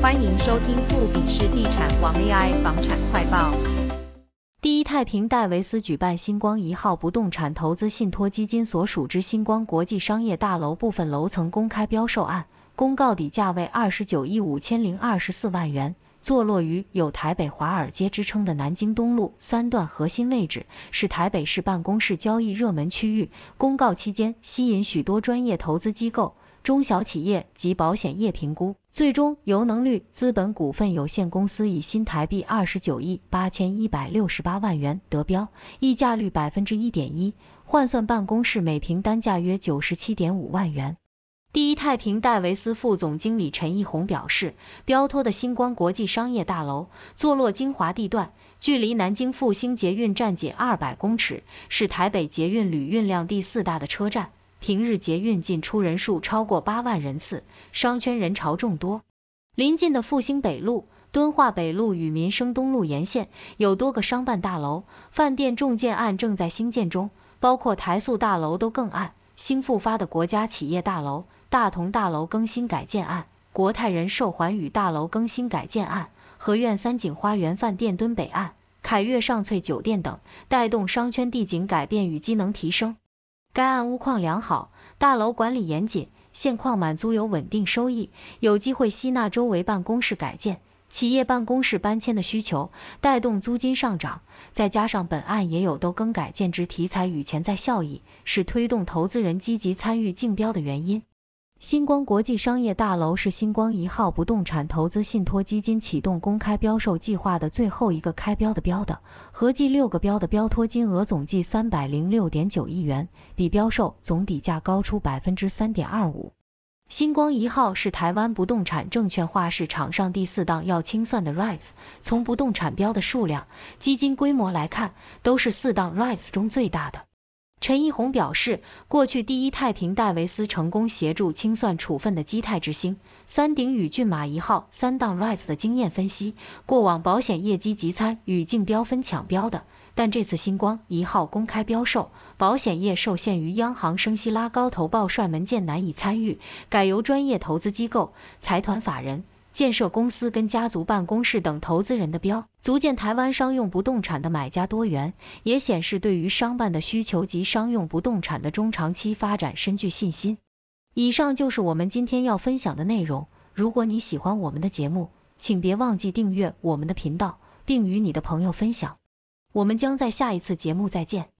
欢迎收听富比士地产王 AI 房产快报。第一太平戴维斯举办星光一号不动产投资信托基金所属之星光国际商业大楼部分楼层公开标售案，公告底价为二十九亿五千零二十四万元。坐落于有台北华尔街之称的南京东路三段核心位置，是台北市办公室交易热门区域。公告期间，吸引许多专业投资机构、中小企业及保险业评估，最终由能率资本股份有限公司以新台币二十九亿八千一百六十八万元得标，溢价率百分之一点一，换算办公室每平单价约九十七点五万元。第一太平戴维斯副总经理陈义宏表示，标托的星光国际商业大楼坐落精华地段，距离南京复兴捷运站仅二百公尺，是台北捷运旅运量第四大的车站。平日捷运进出人数超过八万人次，商圈人潮众多。临近的复兴北路、敦化北路与民生东路沿线有多个商办大楼、饭店重建案正在兴建中，包括台塑大楼都更案。新复发的国家企业大楼。大同大楼更新改建案、国泰人寿环宇大楼更新改建案、和苑三景花园饭店敦北案、凯悦上翠酒店等，带动商圈地景改变与机能提升。该案屋况良好，大楼管理严谨，现况满足有稳定收益，有机会吸纳周围办公室改建、企业办公室搬迁的需求，带动租金上涨。再加上本案也有都更改建之题材与潜在效益，是推动投资人积极参与竞标的原因。新光国际商业大楼是星光一号不动产投资信托基金启动公开标售计划的最后一个开标的标的，合计六个标的标托金额总计三百零六点九亿元，比标售总底价高出百分之三点二五。星光一号是台湾不动产证券化市场上第四档要清算的 REITs，从不动产标的数量、基金规模来看，都是四档 REITs 中最大的。陈义宏表示，过去第一太平戴维斯成功协助清算处分的基泰之星、三鼎与骏马一号三档 rise 的经验分析，过往保险业积极参与竞标分抢标的，但这次星光一号公开标售，保险业受限于央行升息拉高投报帅门键难以参与，改由专业投资机构、财团法人。建设公司跟家族办公室等投资人的标，足见台湾商用不动产的买家多元，也显示对于商办的需求及商用不动产的中长期发展深具信心。以上就是我们今天要分享的内容。如果你喜欢我们的节目，请别忘记订阅我们的频道，并与你的朋友分享。我们将在下一次节目再见。